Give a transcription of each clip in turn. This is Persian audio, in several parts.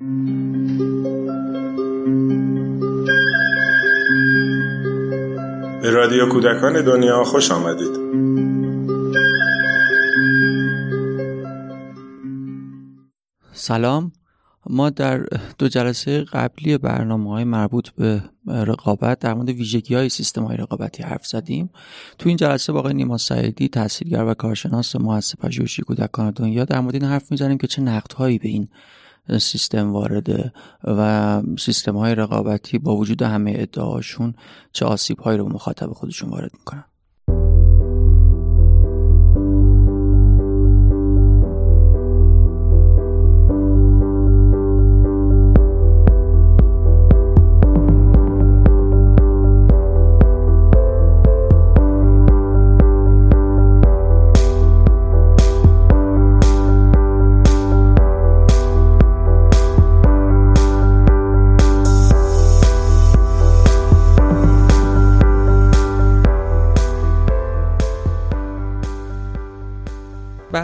به رادیو کودکان دنیا خوش آمدید. سلام. ما در دو جلسه قبلی برنامه های مربوط به رقابت در مورد ویژگی های سیستم های رقابتی حرف زدیم. تو این جلسه با آقای نیما سعیدی تحصیلگر و کارشناس مؤسسه پژوهشی کودکان دنیا در مورد این حرف می‌زنیم که چه نقدهایی به این سیستم وارده و سیستم های رقابتی با وجود همه ادعاشون چه آسیب هایی رو مخاطب خودشون وارد می‌کنن.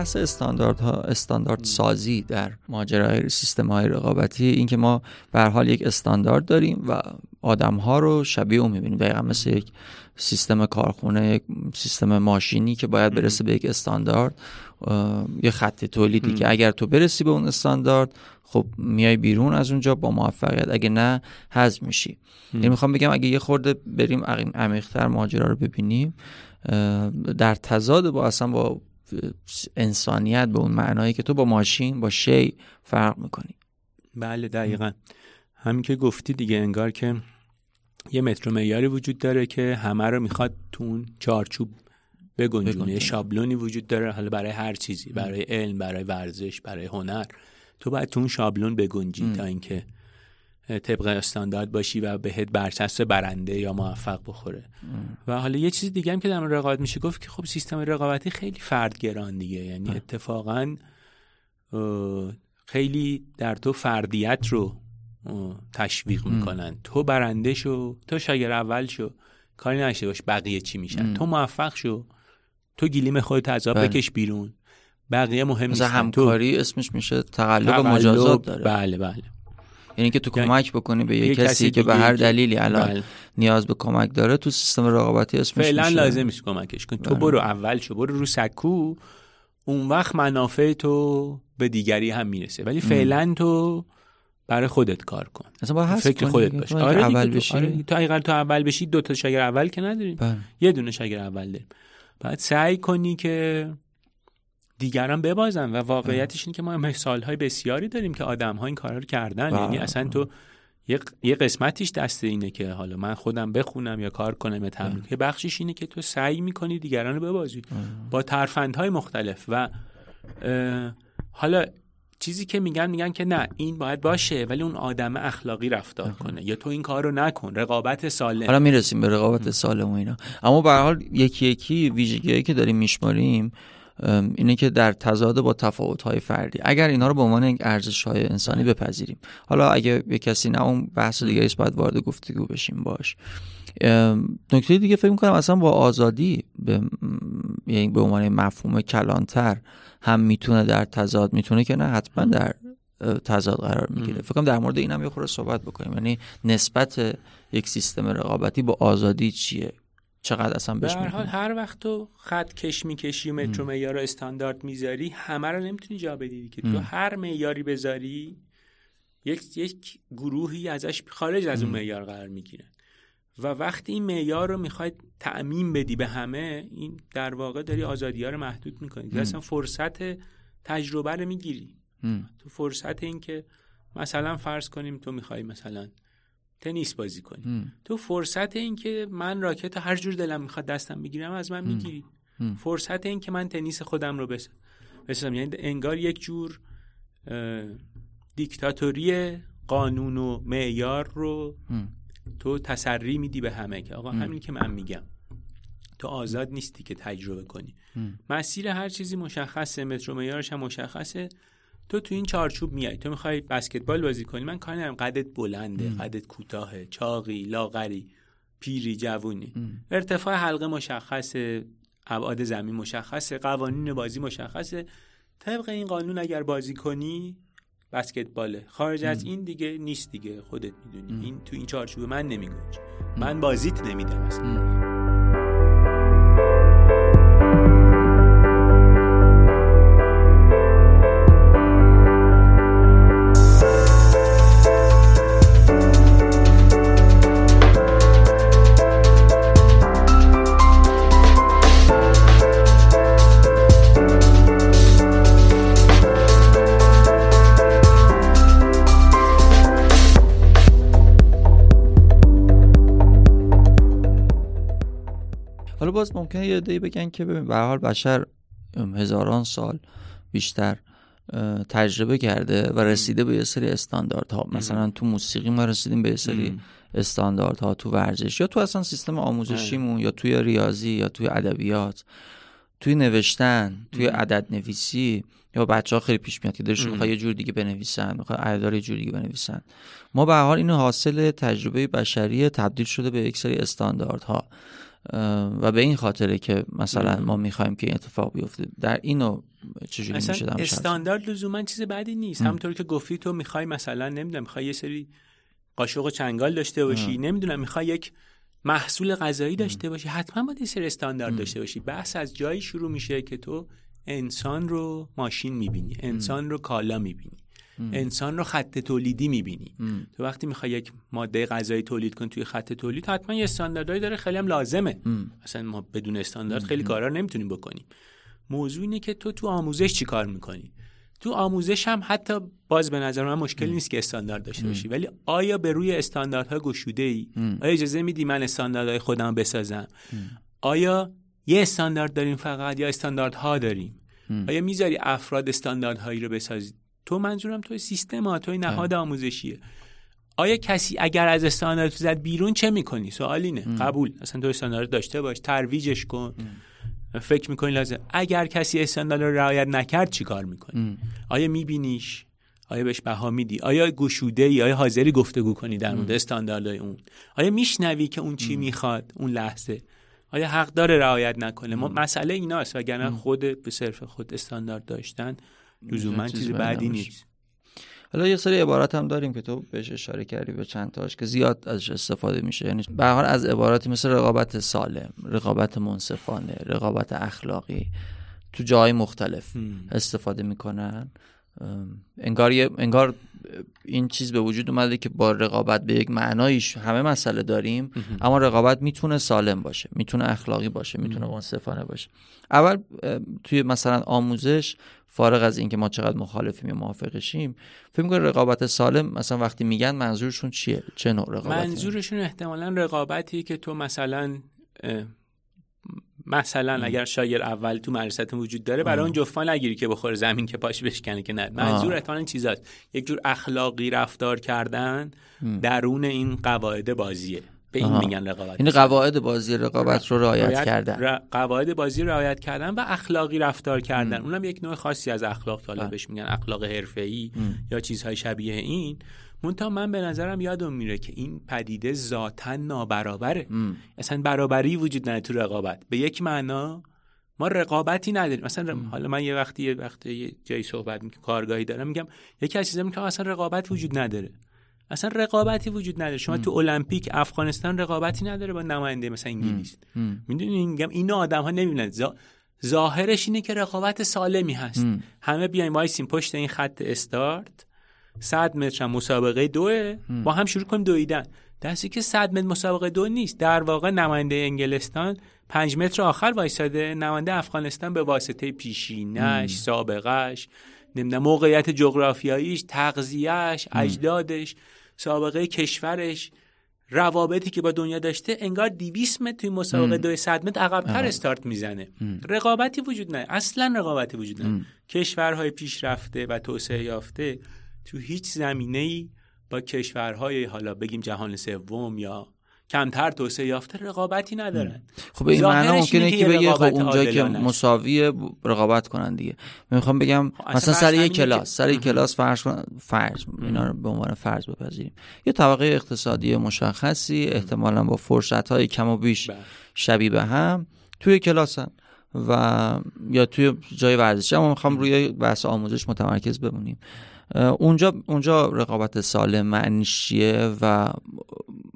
بحث استانداردها استاندارد سازی در ماجرای سیستم های رقابتی اینکه ما به حال یک استاندارد داریم و آدم ها رو شبیه اون می‌بینیم. دقیقا مثل یک سیستم کارخونه یک سیستم ماشینی که باید برسه به یک استاندارد یه خط تولیدی که اگر تو برسی به اون استاندارد خب میای بیرون از اونجا با موفقیت. اگه نه حذف میشی. یعنی می‌خوام بگم اگه یه خورده بریم عمیقتر ماجرا رو ببینیم در تضاد با اصلا با انسانیت به اون معنایی که تو با ماشین با شی فرق می‌کنی. بله دقیقا. همین که گفتی دیگه انگار که یه متر معیاری وجود داره که همه رو می‌خواد تو اون چارچوب بگنجونه یه شابلونی وجود داره حالا برای هر چیزی برای علم برای ورزش برای هنر. تو باید تو اون شابلون بگنجی تا اینکه طبق استاندارد باشی و بهت برچسب برنده یا موفق بخوره. و حالا یه چیز دیگه هم که در رقابت میشه گفت که خب سیستم رقابتی خیلی فردگران دیگه. یعنی اتفاقا خیلی در تو فردیت رو تشویق می‌کنن. تو برنده شو تو شاگرد اول شو کاری نشه باش بقیه چی میشن. تو موفق شو تو گلیم خودت از آب بکش بیرون. بقیه مهم نیستن. همکاری اسمش میشه تقلب مجازات داره. بله بله. یعنی که تو کمک بکنی به یه, کسی, که به هر دلیلی الان بله. نیاز به کمک داره تو سیستم رقابتی اسمش فعلا لازم نیست کمکش کن تو بله. برو اول شو برو رو سکو. اون وقت منافع تو به دیگری هم می‌رسه. ولی فعلا تو برای خودت کار کن. اصلا با فکر خودت باش آره اول بشی. آره تو اگر تو اول بشی دو تا شاگرد اول که نداریم. بله. یه دونه شاگرد اول داریم. بعد سعی کنی که دیگران ببازن و واقعیتش اینه که ما مثال های بسیاری داریم که آدم ها این کارا رو کردن. یعنی اصلا تو یه قسمتیش دست اینه که حالا من خودم بخونم یا کار کنم یا تمرین یه بخشش اینه که تو سعی می‌کنی دیگران رو ببازی. با ترفندهای مختلف. و حالا چیزی که میگن میگن که نه این باید باشه ولی اون آدم اخلاقی رفتار کنه. یا تو این کار رو نکن. رقابت سالم. حالا می‌رسیم به رقابت سالم و اینا. اما به حال یکی یکی ویژگیهایی که داریم میشماریم اینه که در تضاد با های فردی. اگر اینا رو به عنوان یک ارزش های انسانی بپذیریم. حالا اگه به کسی نه اون بحث دیگه است باید وارد گفتگو بشیم باش. نکته دیگه فکر می‌کنم اصلا با آزادی به یعنی به عنوان مفهوم کلانتر هم می‌تونه در تضاد می‌تونه که نه حتما در تضاد قرار می‌گیره. فکر کنم در مورد این هم یه خورده صحبت بکنیم. یعنی نسبت یک سیستم رقابتی با آزادی چیه؟ چقدر اصلا بهش حال هر وقت تو خط کش می‌کشی و مترو معیار استاندارد می‌ذاری همه رو نمی‌تونی جا بدی که. تو هر معیاری بذاری یک یک گروهی ازش خارج از اون معیار قرار می‌گیرن. و وقتی این معیار رو می‌خواید تعمین بدی به همه این در واقع داری آزادی ها رو محدود می‌کنی. اصلا فرصت تجربه رو می‌گیری. تو فرصت این که مثلا فرض کنیم تو می‌خوای مثلا تنیس بازی کنی. تو فرصت این که من راکت هر جور دلم می‌خواد دستم بگیرم از من می‌گیری. فرصت این که من تنیس خودم رو بسازم. یعنی انگار یک جور دیکتاتوری قانون و معیار رو تو تسری میدی به همه که آقا همین که من میگم. تو آزاد نیستی که تجربه کنی. مسیر هر چیزی مشخصه متر و معیارش هم مشخصه. تو تو این چارچوب میای. تو می‌خوای بسکتبال بازی کنی. من کاری ندارم. قدت بلنده ام. قدت کوتاهه. چاقی لاغری پیری جوونی. ارتفاع حلقه مشخصه ابعاد زمین مشخصه قوانین بازی مشخصه. طبق این قانون اگر بازی کنی بسکتباله. خارج از این دیگه نیست دیگه. خودت می‌دونی. این تو این چارچوب من نمیگنج من بازیت نمیدم اصلا. باز ممکنه یه دی بگن که به حال بشر هزاران سال بیشتر تجربه کرده و رسیده به یه سری استانداردها. مثلا تو موسیقی ما رسیدیم به یه سری استانداردها تو ورزش یا تو اصلا سیستم آموزشیمون یا توی ریاضی یا توی ادبیات توی نوشتن توی عدد نویسی یا بچه ها خیلی پیش میاد که دلشون می‌خواد یه جور دیگه بنویسن می‌خواد عددار یه جور دیگه بنویسن. ما به حال اینو حاصل تجربه بشری تبدیل شده به یک سری استانداردها. و به این خاطره که مثلا ما می‌خوایم که این اتفاق بیفته در اینو چجوری میشه استاندارد لزوما چیز بعدی نیست. همونطور که گفتی تو می‌خوای مثلا نمی‌دونم می‌خوای یه سری قاشق و چنگال داشته باشی نمی‌دونم می‌خوای یک محصول غذایی داشته باشی حتما باید یه سری استاندارد داشته باشی. بحث از جایی شروع میشه که تو انسان رو ماشین می‌بینی انسان رو کالا می‌بینی انسان رو خط تولیدی می‌بینی. تو وقتی می‌خوای یک ماده غذایی تولید کنی توی خط تولید حتما یه استانداردهایی داره خیلی هم لازمه. مثلا ما بدون استاندارد خیلی کارا نمی‌تونیم بکنیم. موضوع اینه که تو تو آموزش چی کار می‌کنی؟ تو آموزش هم حتی باز به نظر من مشکل نیست که استاندارد داشته باشی ولی آیا به روی استانداردها گشوده ای آیا اجازه میدی من استانداردهای خودم بسازم؟ آیا یه استاندارد داریم فقط یا استانداردها داریم؟ آیا می‌ذاری افراد استانداردهایی رو بسازید؟ تو منظورم توی سیستم ها توی نهاد آموزشیه. آیا کسی اگر از استاندارد زد بیرون چه می‌کنی؟ سوال اینه. قبول. اصلا تو استاندارد داشته باش. ترویجش کن. فکر می‌کنی لازم. اگر کسی استاندارد رو رعایت نکرد چی کار می‌کنی؟ آیا میبینیش؟ آیا بهش بها میدی؟ آیا گشوده ای آیا حاضری گفتگو کنی در مورد استانداردهای اون؟ آیا میشنوی که اون چی می‌خواد؟ اون لحظه. آیا حق داره رعایت نکنه؟ ما مسئله ایناست وگرنه خود به صرف خود استاندارد داشتن لزوما چیز بعدی نیست. حالا یه سری عبارات هم داریم که تو بهش اشاره کردی به چند تاش که زیاد ازش استفاده میشه. یعنی به از عباراتی مثل رقابت سالم رقابت منصفانه رقابت اخلاقی تو جای مختلف استفاده می‌کنن. انگار انگار این چیز به وجود اومده که با رقابت به یک معنایش همه مسئله داریم اما رقابت می‌تونه سالم باشه می‌تونه اخلاقی باشه می‌تونه منصفانه باشه. اول توی مثلا آموزش فارغ از اینکه ما چقدر مخالفیم یا موافقشیم فکر می‌کنم رقابت سالم مثلا وقتی میگن منظورشون چیه؟ چه نوع رقابتی منظورشون احتمالا رقابتی که تو مثلا مثلا اگر شاگرد اول تو مدرسه وجود داره برای اون جفا نگیری که بخوره زمین که پاش بشکنه که نه. منظور احتمالاً این چیزاست. یک جور اخلاقی رفتار کردن درون این قواعد بازیه. به این میگن رقابت این قواعد بازی رقابت رو رعایت کردن. قواعد بازی رعایت کردن و اخلاقی رفتار کردن. اونم یک نوع خاصی از اخلاق که بهش میگن اخلاق حرفه‌ای یا چیزهای شبیه این. منتها من به نظرم یادم میره که این پدیده ذاتا نابرابره. اصلا برابری وجود نداره تو رقابت. به یک معنا ما رقابتی نداریم. مثلا حالا من یه وقتی یه وقتی یه جایی صحبت می‌کنم کارگاهی دارم میگم یکی از چیزا میگم اصلا رقابت وجود نداره. اصلا رقابتی وجود نداره. شما تو المپیک افغانستان رقابتی نداره با نماینده مثلا انگلیس. می‌دونین میگم اینو آدم ها نمی‌بینن ظاهرش اینه که رقابت سالمی هست. همه بیایم وایسیم پشت این خط استارت. 100 متر مسابقه دوه. با هم شروع کنیم دویدن. دستی که 100 متر مسابقه دو نیست. در واقع نماینده انگلستان 5 متر آخر وایساده. نماینده افغانستان به واسطه پیشینش سابقش نمی‌دونم موقعیت جغرافیاییش تغذیهش اجدادش. سابقه کشورش روابطی که با دنیا داشته انگار 200 متر توی مسابقه دو 100 متر عقبتر استارت می‌زنه. رقابتی وجود نه اصلا رقابتی وجود نه کشورهای پیشرفته و توسعه یافته تو هیچ زمینه ای با کشورهای حالا بگیم جهان سوم یا کمتر توسعه یافته رقابتی ندارن. خب این معنا ممکنه که بگه خب اونجا که مساوی رقابت کنن دیگه. می‌خوام بگم خب مثلا سر یک کلاس سر یک کلاس فرض فرض اینا رو به عنوان فرض بپذیریم. یه طبقه اقتصادی مشخصی احتمالا با فرصت های کم و بیش بله. شبیه به هم توی کلاسن و یا توی جای ورزشی. اما می‌خوام روی بحث آموزش متمرکز بمونیم. اونجا اونجا رقابت سالم معنیش چیه و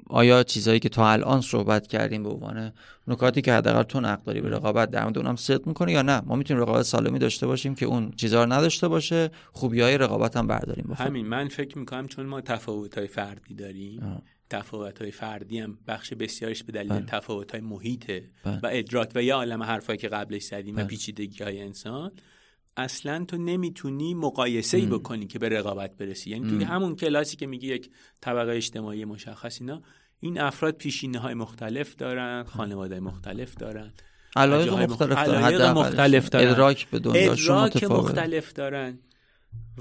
آیا چیزهایی که تا الان صحبت کردیم به عنوان نکاتی که حداقل تو نقد داری به رقابت در مورد اونم صدق می‌کنه یا نه ما می‌تونیم رقابت سالمی داشته باشیم که اون چیزها رو نداشته باشه خوبی های رقابت هم برداریم بخور. همین من فکر می‌کنم چون ما تفاوت های فردی داریم تفاوت های فردی هم بخش بسیارش به دلیل بله. تفاوت های محیطه بله. و ادراک و یا عالم حرفایی که قبلش زدیم و بله. پیچیدگی های انسان اصلا تو نمی‌تونی مقایسه ای بکنی که به رقابت برسی. یعنی توی همون کلاسی که میگی یک طبقه اجتماعی مشخص اینا این افراد پیشینه های مختلف دارن خانواده مختلف دارن علایق مختلف دارن. مختلف دارن. ادراک به ادراک مختلف دارن.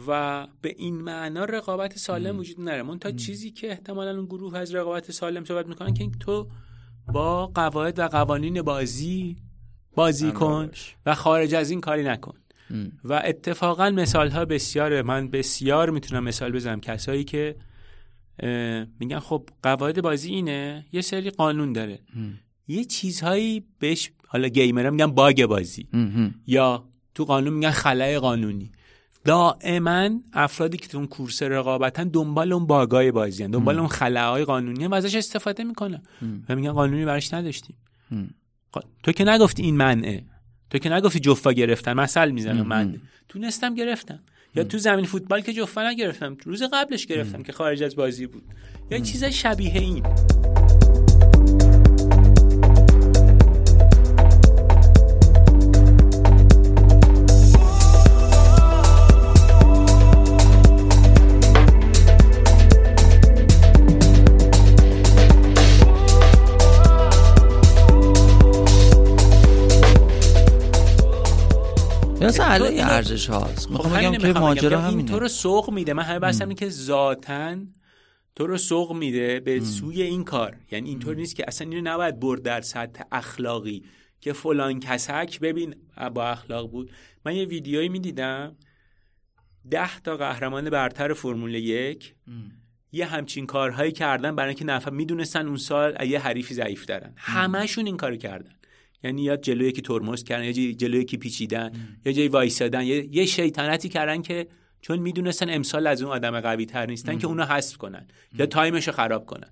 و به این معنا رقابت سالم وجود نره من تا چیزی که احتمالا اون گروه از رقابت سالم صحبت می‌کنن که تو با قواعد و قوانین بازی بازی کن و خارج از این کاری نکن. و اتفاقا مثال ها بسیاره من بسیار می‌تونم مثال بزنم. کسایی که میگن خب قواعد بازی اینه یه سری قانون داره. یه چیزهایی بهش حالا گیمرها میگن باگ بازی. یا تو قانون میگن خلای قانونی. دائما افرادی که تو اون کورس رقابتن دنبال اون باگای بازی هن. دنبال اون خلاهای قانونی و ازش استفاده می‌کنن. و میگن قانونی براش نداشتیم. تو که نگفتی این منعه. تو که نگفتی جفا گرفتن مثل می‌زنم من تونستم گرفتم. یا تو زمین فوتبال که جفا نگرفتم روز قبلش گرفتم که خارج از بازی بود. یا چیز شبیه این. مسئله ارزش هاست. می‌خوام خب بگم که ماجرا همینه. تو رو سوق میده. من همه بحثم که ذاتن تو رو سوق میده به سوی این کار. یعنی اینطور نیست که اصلا اینو نباید برد در سطح اخلاقی که فلان کسک ببین با اخلاق بود. من یه ویدیویی می‌دیدم. ده تا قهرمان برتر فرمول یک. یه همچین کارهایی کردن برای اینکه نفر می‌دونستن اون سال یه حریفی ضعیف دارن. همشون این کارو کردن. یعنی یا جلو یکی ترمز کردن یا جلو یکی پیچیدن یا جای وایسادن. یا یه شیطنتی کردن که چون می‌دونستن امسال از اون آدم قوی تر نیستن که اونو حذف کنن یا time ش رو خراب کنن.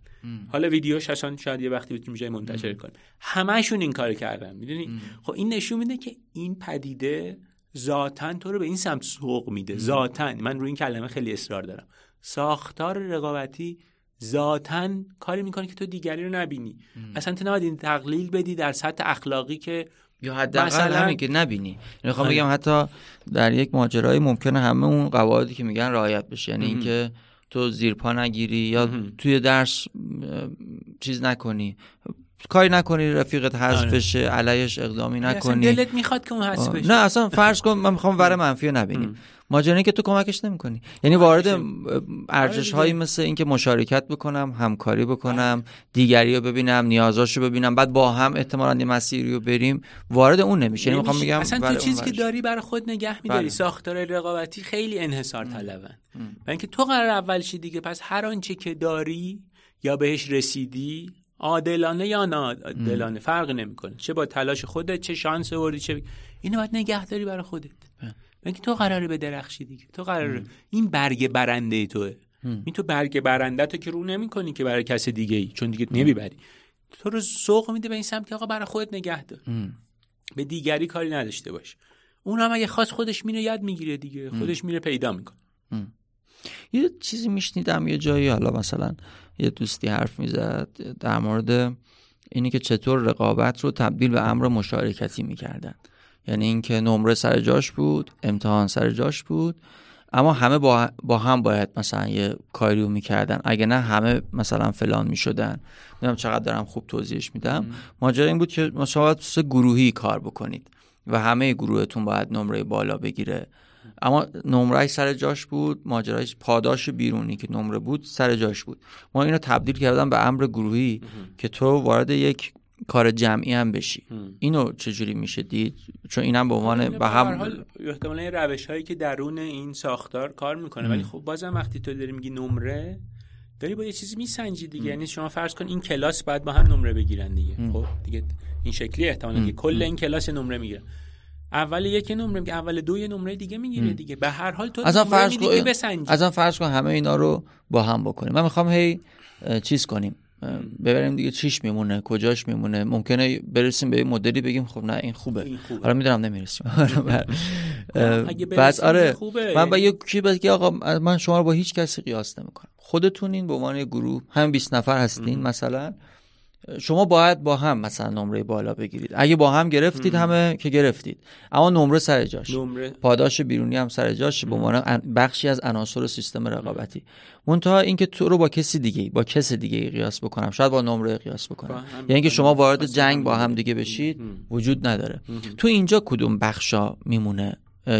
حالا ویدیوش اصلا شاید یه وقتی بتونیم جای منتشر کنیم. همشون این کار کردن می‌دونی؟ خب این نشون میده که این پدیده ذاتا تو رو به این سمت سوق میده. ذاتا. من روی این کلمه خیلی اصرار دارم. ساختار رقابتی ذاتا کاری می‌کنه که تو دیگری رو نبینی. اصلا تو نباید این تقلیل بدی در سطح اخلاقی که یا حداقل مثلا... همین که نبینی. می‌خوام بگم حتی در یک ماجرایی ممکنه همه اون قواعدی که میگن رعایت بشه. یعنی اینکه تو زیر پا نگیری یا توی درس چیز نکنی. کاری نکنی رفیقت حذف آره. بشه علیش اقدامی نکنی. دلت می‌خواد که اون حذف بشه. نه اصلا فرض کن من می‌خوام ور منفی رو نبینیم. ماجرا که تو کمکش نمی‌کنی. یعنی وارد ارزش هایی مثل اینکه مشارکت بکنم همکاری بکنم دیگری رو ببینم نیازاشو ببینم بعد با هم احتمالاً یه مسیری رو بریم وارد اون نمیشه. یعنی می‌خوام بگم اصلا تو چیزی که داری برای خود نگه میداری. بله. ساختار رقابتی خیلی انحصار طلبن. و اینکه تو قرار اول چی دیگه پس هر آنچه که داری یا بهش رسیدی عادلانه یا ناعادلانه فرق نمی‌کنه. چه با تلاش خودت چه شانس آوردی چه اینو باید نگه داری برای خودت. اینکه تو قراره به درخشی دیگه؟ تو قراره این برگ برنده توه. این تو برگ برنده تو که رو نمی‌کنی که برای کس دیگه ای چون دیگه نمی‌بری. تو رو سوق میده به این سمت که آقا برای خودت نگه دار. به دیگری کاری نداشته باش. اون هم اگه خواست خودش میره یاد می‌گیره دیگه. خودش میره پیدا می‌کنه. یه چیزی میشنیدم یه جایی حالا مثلا یه دوستی حرف می‌زد در مورد اینی که چطور رقابت رو تبدیل به امر مشارکتی می‌کردن. یعنی اینکه نمره سر جاش بود امتحان سر جاش بود اما همه با, با هم باید مثلا یه کاری رو می‌کردن. اگه نه همه مثلا فلان می‌شدن. نمی‌دونم چقدر دارم خوب توضیحش میدم. ماجرا این بود که مثلا گروهی کار بکنید و همه گروهتون باید نمره بالا بگیره. اما نمره سر جاش بود ماجرای پاداش بیرونی که نمره بود سر جاش بود. ما اینو تبدیل کردم به امر گروهی که تو وارد یک کار جمعی هم بشی. اینو چجوری میشه دید؟ چون اینم به عنوان به هم احتمالا روش هایی که درون این ساختار کار می‌کنه. ولی خب بازم وقتی تو داری میگی نمره داری با یه چیزی میسنجی دیگه. یعنی شما فرض کن این کلاس بعد با هم نمره بگیرن دیگه. خب دیگه این شکلی احتمالا که کل این کلاس نمره می‌گیرن اول یک نمره میگه اول دو یه نمره دیگه می‌گیره دیگه. به هر حال تو از آن فرض کن از آن فرض کن همه اینا رو با هم بکنیم. من می‌خوام هی چیز کنیم. ببریم دیگه چیش میمونه کجاش میمونه. ممکنه برسیم به یه مدلی بگیم خب نه این خوبه. این خوبه. حالا می‌دونم نمی‌رسیم. برسیم آره. من با یه کی بگی آقا من شما رو با هیچ کسی قیاس نمی‌کنم. خودتونین به عنوان گروه هم 20 نفر هستین مثلا. شما باید با هم مثلا نمره بالا بگیرید. اگه با هم گرفتید همه که گرفتید. اما نمره سر جاش. نمره. پاداش بیرونی هم سر جاش به عنوان ان- بخشی از عناصر سیستم رقابتی. منتها اینکه تو رو با کسی دیگه با کس دیگه قیاس بکنم. شاید با نمره قیاس بکنم. یعنی که شما وارد جنگ با هم دیگه. دیگه بشید وجود نداره. تو اینجا کدوم بخشا میمونه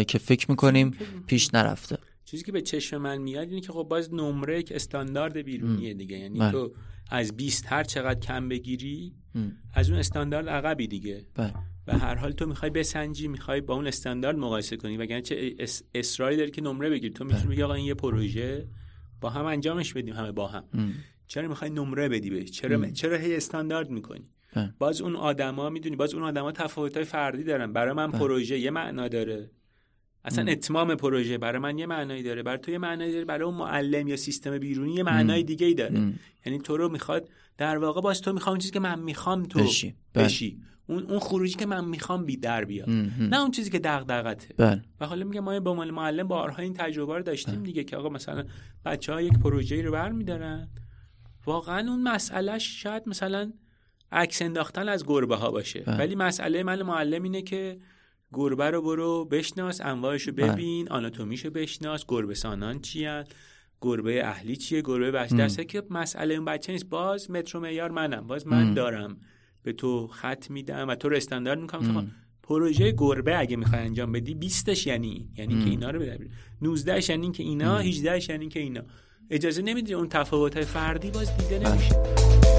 که فکر می‌کنیم. پیش نرفته؟ چیزی که به چشم من میاد اینه که خب باز نمره یک استاندارد بیرونیه دیگه. یعنی بله. تو از 20 هر چقدر کم بگیری م. از اون استاندارد عقبی دیگه. بله. و هر حال تو می‌خوای بسنجی می‌خوای با اون استاندارد مقایسه کنی. وگرنه چه اس- اصراری داری که نمره بگیری تو می‌تونی بگی آقا این یه پروژه با هم انجامش بدیم همه با هم. م. چرا می‌خوای نمره بدی بهش چرا چرا هی استاندارد می‌کنی؟ بله. باز اون آدما می‌دونی باز اون آدما تفاوت‌های فردی دارن. برای من پروژه یه معنا داره. اصلا اتمام پروژه برای من یه معنایی داره. برای تو یه معنایی داره. برای اون معلم یا سیستم بیرونی یه معنای دیگه ای داره. م. یعنی تو رو می‌خواد در واقع باز تو می‌خوام چیزی که من می‌خوام تو بشی. بله. بشی. اون اون خروجی که من می‌خوام بی در بیاد. نه اون چیزی که دغدغته. بله. و حالا میگم ما به معلم بارها این تجربه رو داشتیم دیگه که آقا مثلا بچه ها یک پروژه رو برمیدارن. واقعا اون مسئلهش شاید مثلا عکس انداختن از گربه ها باشه. بله. ولی مسئله من معلم اینه که گربه رو برو بشناس انواعش رو بله. ببین آناتومیشو بشناس گربه سانان چیه گربه اهلی چیه گربه بچه درسته که مسئله اون بچه نیست. باز متر و معیار منم. باز من م. دارم. به تو خط میدم و تو رو استاندارد می‌کنم. که پروژه گربه اگه می‌خوای انجام بدی 20 یعنی. یعنی که اینا رو بده 19 یعنی که اینا 18 یعنی که اینا. اجازه نمیدی اون تفاوت های فردی باز دیده نمیشه.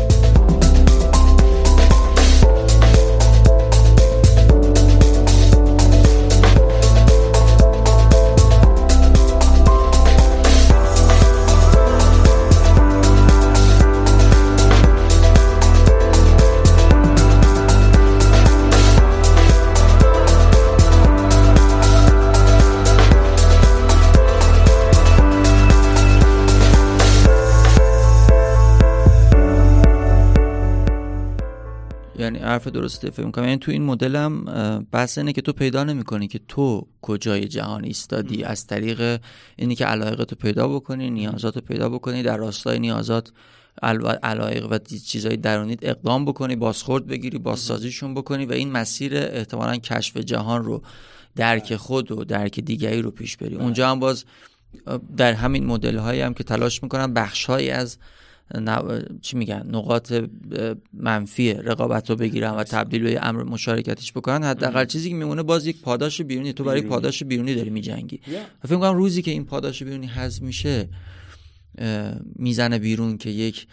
یعنی حرف درسته فکر می‌کنم. یعنی تو این مدل هم بحث اینه که تو پیدا نمی‌کنی که تو کجای جهان ایستادی. از طریق اینی که علایق تو پیدا بکنی نیازات رو پیدا بکنی در راستای نیازات عل- علایق و چیزای درونیت اقدام بکنی بازخورد بگیری بازسازیشون بکنی و این مسیر احتمالا کشف جهان رو درک خود و درک دیگری رو پیش بری. اونجا هم باز در همین مدل هایی هم که تلاش می‌کنن بخش از. چی میگن نقاط منفی رقابت رو بگیرن و تبدیل به امر مشارکتیش بکنن. حداقل چیزی که میمونه باز یک پاداش بیرونی. تو برای. پاداش بیرونی داری میجنگی. و فکر می‌کنم روزی که این پاداش بیرونی حذف میشه می‌زنه بیرون که یک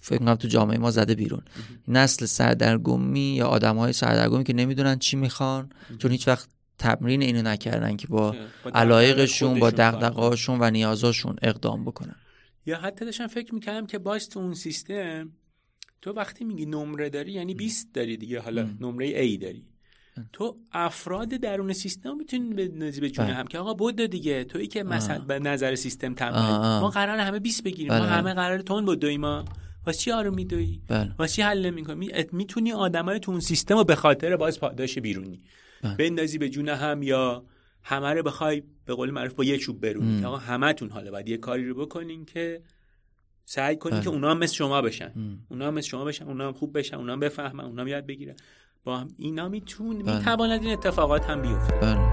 فکر کنم تو جامعه ما زده بیرون. نسل سردرگمی یا آدم های سردرگمی که نمی‌دونن چی می‌خوان چون هیچ وقت تمرین اینو نکردن که با علایقشون با. دغدغه‌هاشون و نیازاشون اقدام بکنن. یا حتی داشتم فکر می‌کردم که باز تو اون سیستم تو وقتی میگی نمره داری یعنی 20 داری دیگه حالا نمره A داری. تو افراد درون سیستم می‌تونی به به جون بله. هم که آقا بود دیگه. تویی که مثلا به نظر سیستم آه. ما قرار همه 20 بگیریم. بله، ما بله. همه قرار تون بدویم ما. واسه چی آروم میدوی؟ بله. واسه چی حل نمی‌کنی؟ می‌تونی آدمای تو اون سیستم رو به خاطر باز پاداش بیرونی. بله. بندازی به جون هم یا همه رو بخوای به قول معروف با یه چوب برونی. که آقا همتون حالا باید یه کاری رو بکنین که سعی کنین بله. که اونا هم مثل شما بشن. اونا هم مثل شما بشن اونا هم خوب بشن اونا هم بفهمن اونا هم یاد بگیرن. با هم اینا میتون بله. می‌تواند این اتفاقات هم بیفته. بله.